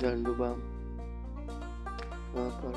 Jalan bang. Kenapa?